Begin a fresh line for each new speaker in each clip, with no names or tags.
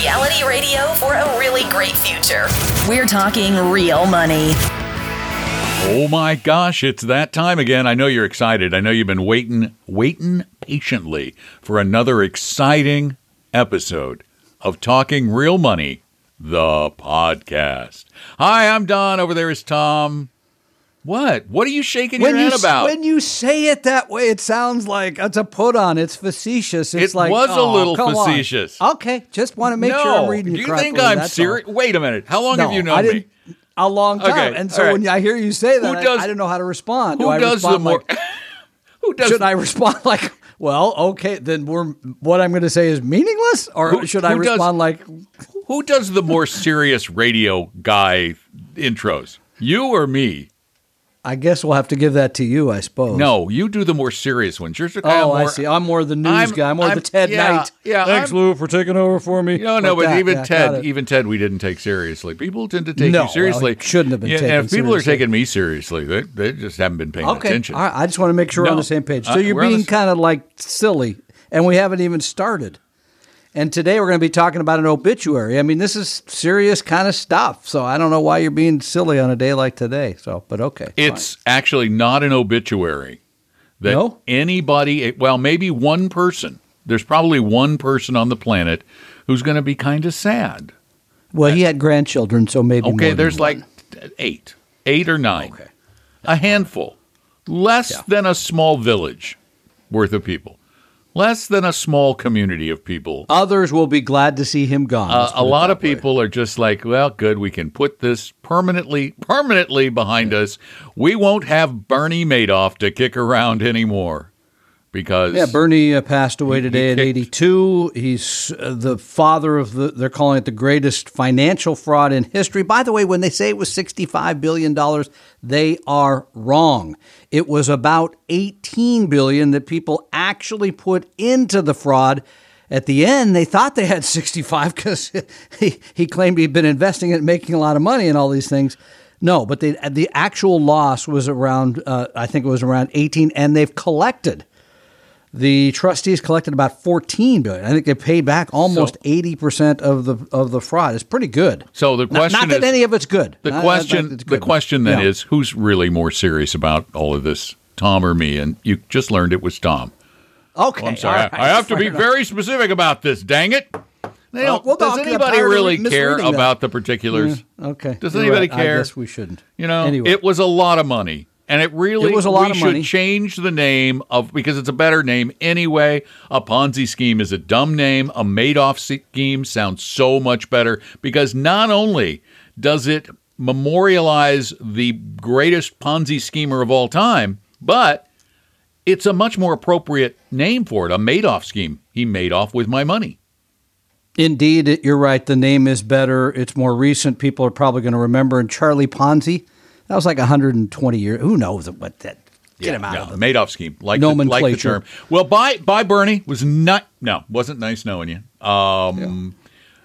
Reality radio for a really great future. We're talking real money.
Oh my gosh, it's that time again. I know you're excited. I know you've been waiting, waiting patiently for another exciting episode of Talking Real Money, the podcast. Hi, I'm Don. Over there is Tom. What? What are you shaking
when
your
you,
head about?
When you say it that way, it sounds like it's a put on. It's facetious. It's like
It
like
was a
oh,
little
come on.
facetious.
Okay, just want to make
no.
sure I'm reading
Do
you
you think I'm serious? Wait a minute. How long
No,
have you known
I
me?
A long time.
Okay,
and so
right.
when I hear you say that,
Who
I-
does-
I, didn't know how to respond.
Who
Do I
does the
respond
more?
like,
who does?
should I respond like, well, okay, then we're what I'm going to say is meaningless, or
Who-
should I
who does-
respond like,
Who does the more serious radio guy intros? You or me?
I guess we'll have to give that to you, I suppose.
No, you do the more serious ones. Yours are kind
Oh,
more.
I see. I'm more the news
I'm-
guy. I'm more
I'm-
the Ted
yeah,
Knight.
yeah,
Thanks,
I'm-
Lou, for taking over for me.
No, no,
Like
but
that.
even
Yeah,
Ted, even Ted, we didn't take seriously. People tend to take
No,
you seriously.
he shouldn't have been
Yeah,
taken
And if people are taking me seriously, they, they just haven't been paying
Okay.
attention.
All right. I just want to make sure we're on the same page. So
Uh,
you're
we're on the
being kind of like silly, and we haven't even started. And today we're going to be talking about an obituary. I mean, this is serious kind of stuff. So I don't know why you're being silly on a day like today. So, but okay.
It's actually not an obituary that
No?
anybody, eh, well, maybe one person. There's probably one person on the planet who's going to be kind of sad.
fine. Well, he had grandchildren, so maybe. more
Okay, there's
one.
like eight, eight or nine,
Okay.
a handful, less than a small village worth of people, less than a small community of people.
others will be glad to see him gone.
Uh, a lot of
way.
people are just like, well, good, we can put this permanently permanently behind us. We won't have Bernie Madoff to kick around anymore because
Yeah, Bernie uh, passed away today at
kicked-
82. He's uh, the father of the, they're calling it the greatest financial fraud in history. By the way, when they say it was $65 billion, they are wrong. It was about 18 billion that people actually put into the fraud. At the end, they thought they had 65 because he, he claimed he'd been investing it, and making a lot of money and all these things. No, but they, the actual loss was around, uh, I think it was around 18, and they've collected. The trustees collected about 14 billion. I think they paid back almost
So-
80% of the of the fraud. It's pretty good.
So the
Not-
question
not, that
is-
any of it's good.
the
Not- not
question
that it's
the
good.
question then
Yeah.
is who's really more serious about all of this, Tom or me? And you just learned it was Tom.
Oh, okay.
I'm sorry,
right,
I have to be very specific about this. Dang it! They
uh,
don't,
well,
does anybody really care
that.
about the particulars?
Okay.
Does
You're
anybody
right.
care?
I guess we shouldn't.
You know,
Anyway.
it was a lot of money. And it really
It was a lot
we
of
should
money.
change the name of because it's a better name anyway. A Ponzi scheme is a dumb name. A Madoff scheme sounds so much better because not only does it memorialize the greatest Ponzi schemer of all time, but it's a much more appropriate name for it. A Madoff scheme. He made off with my money.
Indeed, you're right. The name is better. It's more recent. People are probably going to remember. And Charlie Ponzi, that was like 120 years. Who knows what that? Get him out
no,
of the
Madoff scheme. Like the, like the
Nomenclature.
term. Well, bye bye Bernie was not no wasn't nice knowing you. Um,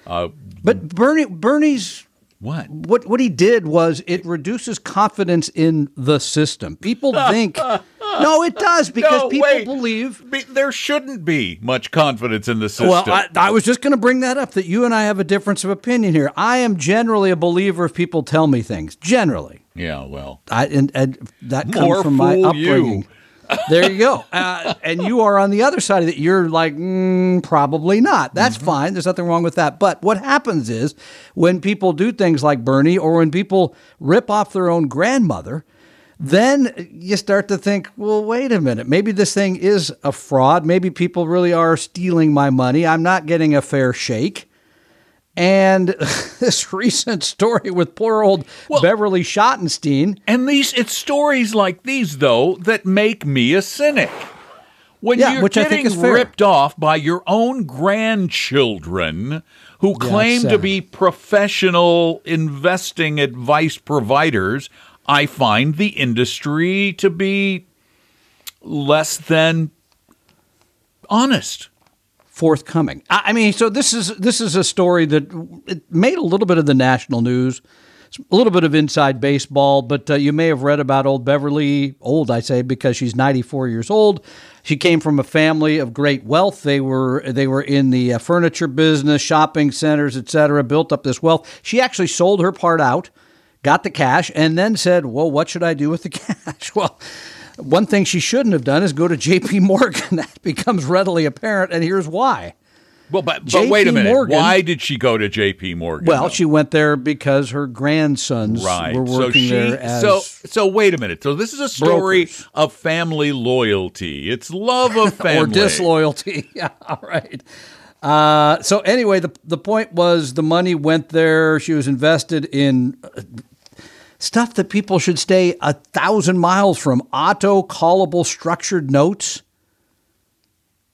But Bernie, Bernie's
what?
what what he did was it reduces confidence in the system. People think no, it does because
No,
people
wait.
believe.
Be- there shouldn't be much confidence in the system.
Well, I, I was just going to bring that up that you and I have a difference of opinion here. I am generally a believer if people tell me things. Generally,
yeah, well,
I and, and that comes
More
from my
fool you.
upbringing. there you go. Uh, and you are on the other side of it. You're like, mm, probably not. That's
Mm-hmm.
fine. There's nothing wrong with that. But what happens is when people do things like Bernie or when people rip off their own grandmother, then you start to think, well, wait a minute. Maybe this thing is a fraud. Maybe people really are stealing my money. I'm not getting a fair shake. And this recent story with poor old Beverly Schottenstein.
and these it's stories like these though that make me a cynic. when
Yeah,
you're getting ripped off by your own grandchildren who claim to be professional investing advice providers, I find the industry to be less than honest.
Forthcoming. I I mean, so this is this is a story that made a little bit of the national news, It's a little bit of inside baseball, but uh, you may have read about old Beverly, old I say because she's 94 years old. She came from a family of great wealth. They were they were in the uh, furniture business, shopping centers, etc. Built up this wealth. She actually sold her part out, got the cash, and then said, "Well, what should I do with the cash?" well. One thing she shouldn't have done is go to J.P. Morgan. That becomes readily apparent, and here's why.
Well, but, but wait a minute.
Morgan-
Why did she go to J.P. Morgan?
Well,
though?
she went there because her grandsons
right.
were
so
working
she,
there as
so so wait a minute. So this is a story
brokers.
of family loyalty. It's love of family
or disloyalty. yeah, all right. Uh, so anyway, the the point was the money went there. She was invested in uh, stuff that people should stay a thousand miles from. Auto callable structured notes.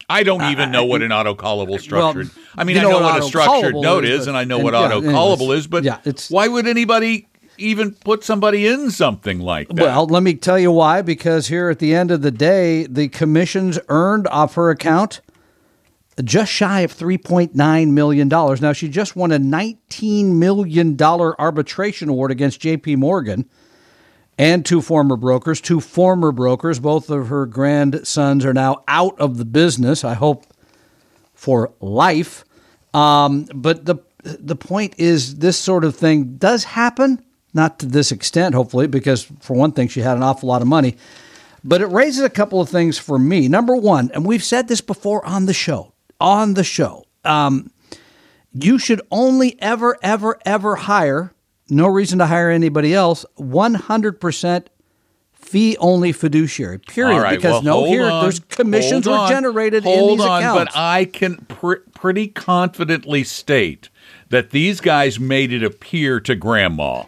I don't even know what an auto-callable structured. I mean, I
know
know
what
a structured note
is,
is,
but-
and I know
and
what
yeah,
auto-callable is, but
yeah, it's-
why would anybody even put somebody in something like that?
Well, let me tell you why. Because here at the end of the day, the commissions earned off her account just shy of $3.9 million. Now, she just won a $19 million arbitration award against JP Morgan and two former brokers. Two former brokers, both of her grandsons are now out of the business, I hope for life. Um, but the the point is, this sort of thing does happen, not to this extent, hopefully, because for one thing, she had an awful lot of money. But it raises a couple of things for me. Number one, and we've said this before on the show, on the show, um, you should only ever, ever, ever hire, no reason to hire anybody else, 100% fee only fiduciary, period.
Right,
because
well,
no, here,
on,
there's commissions were generated
hold
in these
on,
accounts.
But I can pr- pretty confidently state that these guys made it appear to Grandma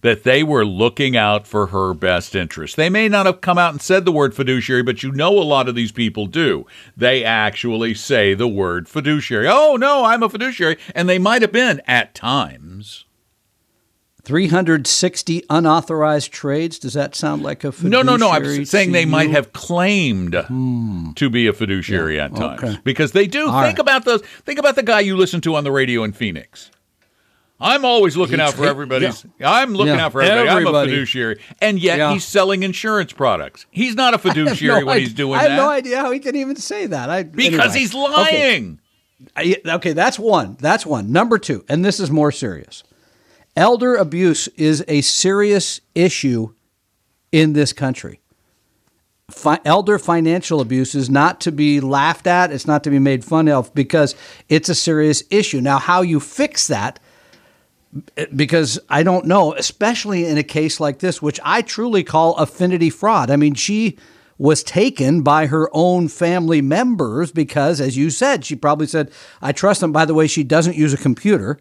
that they were looking out for her best interest. They may not have come out and said the word fiduciary, but you know a lot of these people do. They actually say the word fiduciary. Oh, no, I'm a fiduciary. And they might have been at times.
360 unauthorized trades. Does that sound like a fiduciary?
no, no. No.
I'm
saying they might have claimed hmm. to be a fiduciary at times
okay.
because they do.
All
think
right.
about those. Think about the guy you listen to on the radio in Phoenix. I'm always looking
He
out for
tra-
everybody's. I'm looking
Yeah.
out for everybody. I'm a fiduciary, and yet
Yeah.
he's selling insurance products. He's not a fiduciary
no
when
idea-
he's doing that.
I have
that
no idea how he can even say that. I,
because
anyway.
he's
Okay.
lying.
I- Okay, that's one. That's one. Number two, and this is more serious. Elder abuse is a serious issue in this country. Fi- elder financial abuse is not to be laughed at. It's not to be made fun of because it's a serious issue. Now, how you fix that, because I don't know, especially in a case like this, which I truly call affinity fraud. I mean, she was taken by her own family members because, as you said, she probably said, I trust them. By the way, she doesn't use a computer.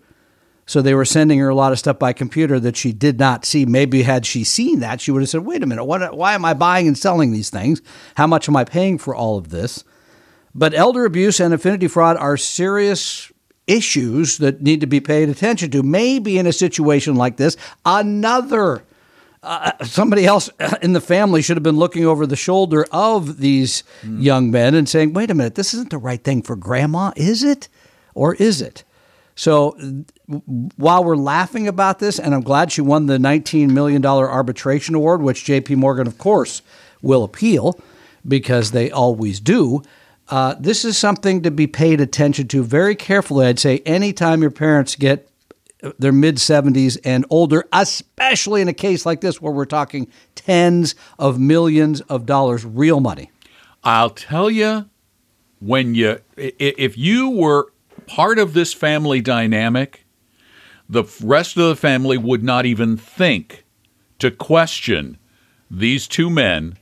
So they were sending her a lot of stuff by computer that she did not see. Maybe had she seen that, she would have said, wait a minute, what, why am I buying and selling these things? How much am I paying for all of this? But elder abuse and affinity fraud are serious issues that need to be paid attention to. Maybe in a situation like this, another uh, somebody else in the family should have been looking over the shoulder of these young men and saying, "Wait a minute, this isn't the right thing for grandma, is it? Or is it?" So while we're laughing about this, and I'm glad she won the $19 million arbitration award, which JP Morgan, of course, will appeal because they always do. Uh, this is something to be paid attention to very carefully. I'd say anytime your parents get their mid 70s and older, especially in a case like this where we're talking tens of millions of dollars, real money.
I'll tell you when you if you were part of this family dynamic, the rest of the family would not even think to question these two men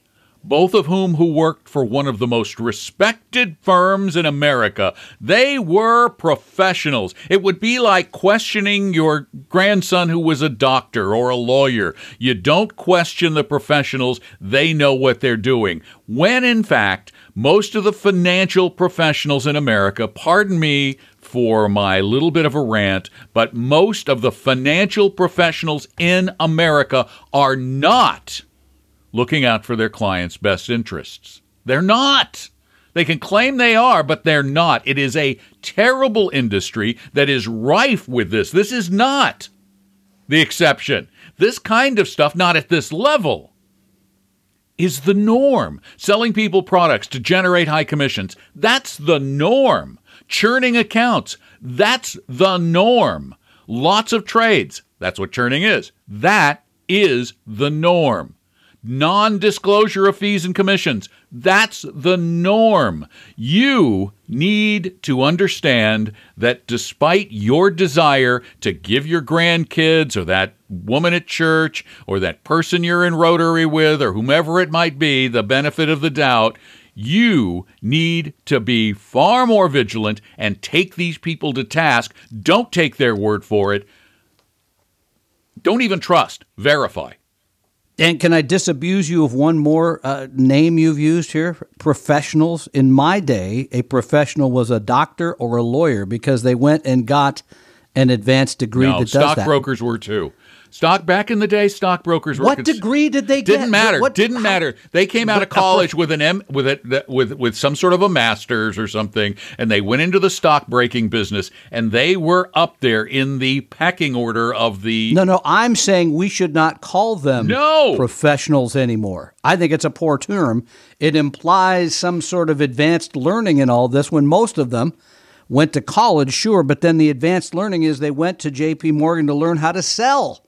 both of whom who worked for one of the most respected firms in America. They were professionals. It would be like questioning your grandson who was a doctor or a lawyer. You don't question the professionals, they know what they're doing. When in fact, most of the financial professionals in America, pardon me for my little bit of a rant, but most of the financial professionals in America are not looking out for their clients' best interests. They're not. They can claim they are, but they're not. It is a terrible industry that is rife with this. This is not the exception. This kind of stuff, not at this level, is the norm. Selling people products to generate high commissions, that's the norm. Churning accounts, that's the norm. Lots of trades, that's what churning is. That is the norm. Non disclosure of fees and commissions, that's the norm. You need to understand that despite your desire to give your grandkids or that woman at church or that person you're in Rotary with or whomever it might be the benefit of the doubt, you need to be far more vigilant and take these people to task. Don't take their word for it. Don't even trust. Verify.
And can I disabuse you of one more uh, name you've used here? Professionals. In my day, a professional was a doctor or a lawyer because they went and got an advanced degree
no,
that does that.
Stockbrokers were too. Stock back in the day, stockbrokers were.
What cons- degree did they
get?
Didn't
matter.
What,
didn't how, matter. They came out of college with an M with it with with some sort of a master's or something, and they went into the stock breaking business, and they were up there in the pecking order of the.
No, no. I'm saying we should not call them
no.
professionals anymore. I think it's a poor term. It implies some sort of advanced learning in all this when most of them went to college, sure, but then the advanced learning is they went to J.P. Morgan to learn how to sell.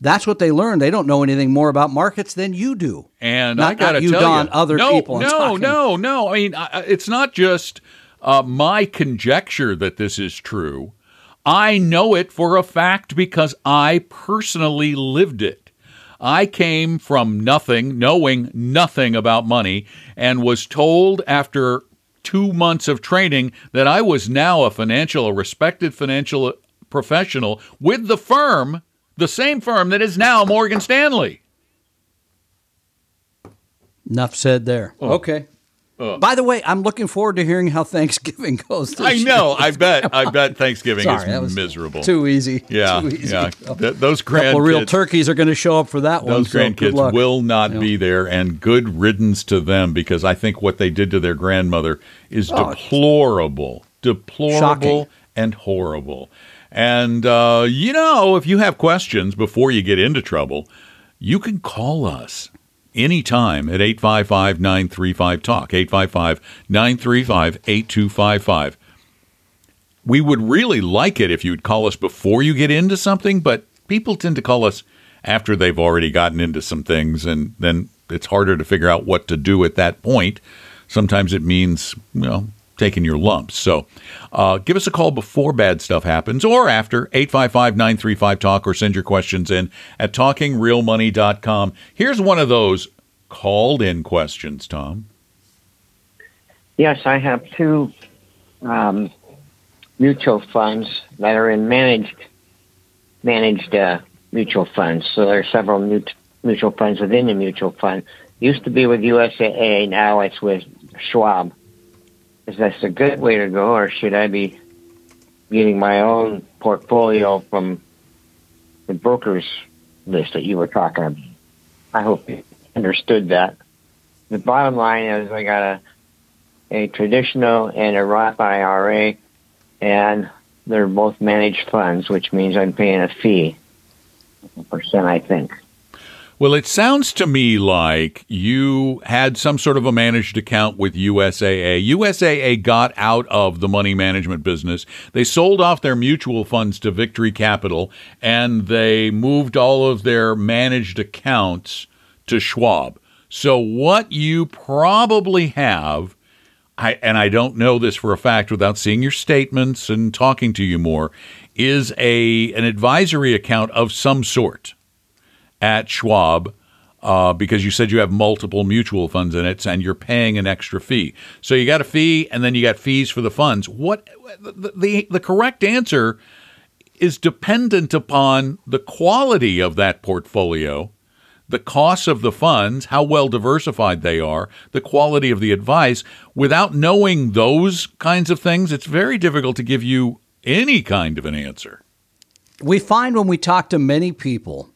That's what they learned. They don't know anything more about markets than you do.
And
not,
I got to
you,
tell
Don,
you,
other
no,
people.
No, no, no. I mean, I, it's not just uh, my conjecture that this is true. I know it for a fact because I personally lived it. I came from nothing, knowing nothing about money, and was told after two months of training that I was now a financial, a respected financial professional with the firm the same firm that is now Morgan Stanley.
Enough said there. Oh. Okay. Uh, By the way, I'm looking forward to hearing how Thanksgiving goes.
I know. I bet. I bet Thanksgiving Sorry, is miserable.
Too easy.
Yeah.
Too easy.
Yeah. Th- those grandkids.
real turkeys are going to show up for that
one. Those
so
grandkids will not yeah. be there, and good riddance to them because I think what they did to their grandmother is oh, deplorable, deplorable,
shocking.
and horrible. And, uh, you know, if you have questions before you get into trouble, you can call us anytime at 855 935 Talk, 855 935 8255. We would really like it if you'd call us before you get into something, but people tend to call us after they've already gotten into some things, and then it's harder to figure out what to do at that point. Sometimes it means, you know, taking your lumps. So uh, give us a call before bad stuff happens or after 855 935 Talk or send your questions in at talkingrealmoney.com. Here's one of those called in questions, Tom.
Yes, I have two um, mutual funds that are in managed managed uh, mutual funds. So there are several mutual funds within the mutual fund. Used to be with USAA, now it's with Schwab is this a good way to go, or should I be getting my own portfolio from the broker's list that you were talking about? I hope you understood that. The bottom line is I got a a traditional and a Roth IRA, and they're both managed funds, which means I'm paying a fee, percent, I think.
Well, it sounds to me like you had some sort of a managed account with USAA. USAA got out of the money management business. They sold off their mutual funds to Victory Capital and they moved all of their managed accounts to Schwab. So, what you probably have, I, and I don't know this for a fact without seeing your statements and talking to you more, is a an advisory account of some sort at Schwab uh, because you said you have multiple mutual funds in it and you're paying an extra fee. So you got a fee and then you got fees for the funds. What the, the, the correct answer is dependent upon the quality of that portfolio, the cost of the funds, how well diversified they are, the quality of the advice. Without knowing those kinds of things, it's very difficult to give you any kind of an answer.
We find when we talk to many people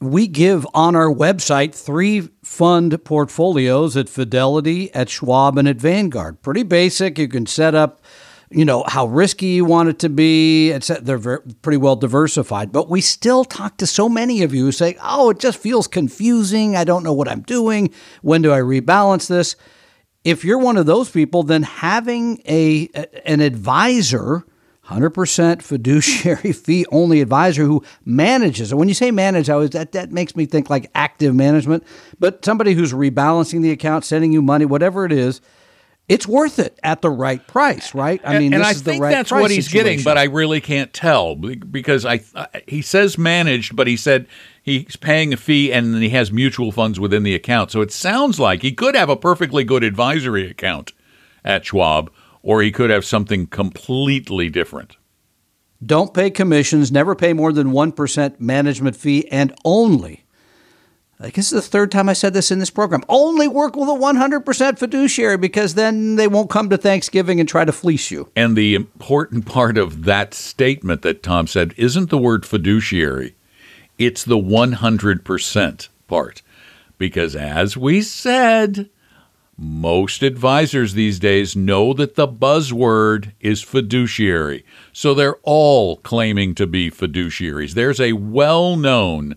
we give on our website three fund portfolios at Fidelity, at Schwab, and at Vanguard. Pretty basic. You can set up, you know, how risky you want it to be. It's, they're very, pretty well diversified. But we still talk to so many of you who say, oh, it just feels confusing. I don't know what I'm doing. When do I rebalance this? If you're one of those people, then having a an advisor – 100% fiduciary fee only advisor who manages. And when you say manage, I always, that, that makes me think like active management, but somebody who's rebalancing the account, sending you money, whatever it is, it's worth it at the right price, right?
I mean, and, and I think right that's what he's situation. getting, but I really can't tell because I he says managed, but he said he's paying a fee and then he has mutual funds within the account. So it sounds like he could have a perfectly good advisory account at Schwab or he could have something completely different.
Don't pay commissions, never pay more than 1% management fee, and only, I guess this is the third time I said this in this program, only work with a 100% fiduciary because then they won't come to Thanksgiving and try to fleece you.
And the important part of that statement that Tom said isn't the word fiduciary, it's the 100% part. Because as we said, most advisors these days know that the buzzword is fiduciary. So they're all claiming to be fiduciaries. There's a well known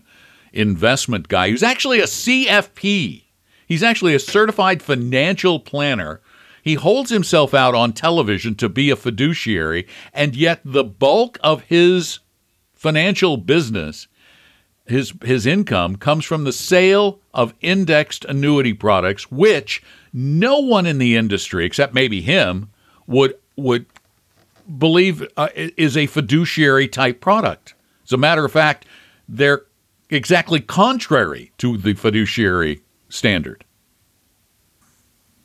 investment guy who's actually a CFP. He's actually a certified financial planner. He holds himself out on television to be a fiduciary, and yet the bulk of his financial business his his income comes from the sale of indexed annuity products, which no one in the industry except maybe him would would believe uh, is a fiduciary type product. As a matter of fact, they're exactly contrary to the fiduciary standard.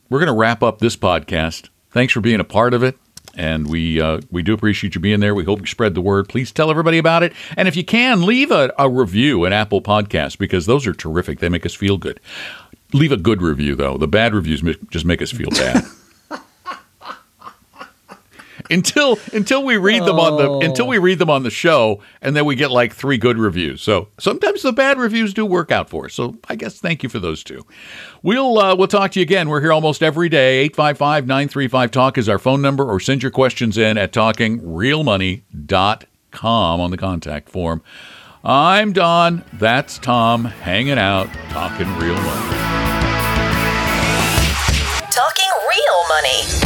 We're going to wrap up this podcast. Thanks for being a part of it and we uh, we do appreciate you being there. We hope you spread the word. Please tell everybody about it, and if you can, leave a, a review at Apple Podcasts because those are terrific. They make us feel good. Leave a good review though. The bad reviews just make us feel bad. until until we read them on the until we read them on the show, and then we get like three good reviews. So sometimes the bad reviews do work out for us. So I guess thank you for those two. We'll uh, we'll talk to you again. We're here almost every day. 855-935 talk is our phone number, or send your questions in at talkingrealmoney.com on the contact form. I'm Don. That's Tom hanging out, talking real money.
Talking real money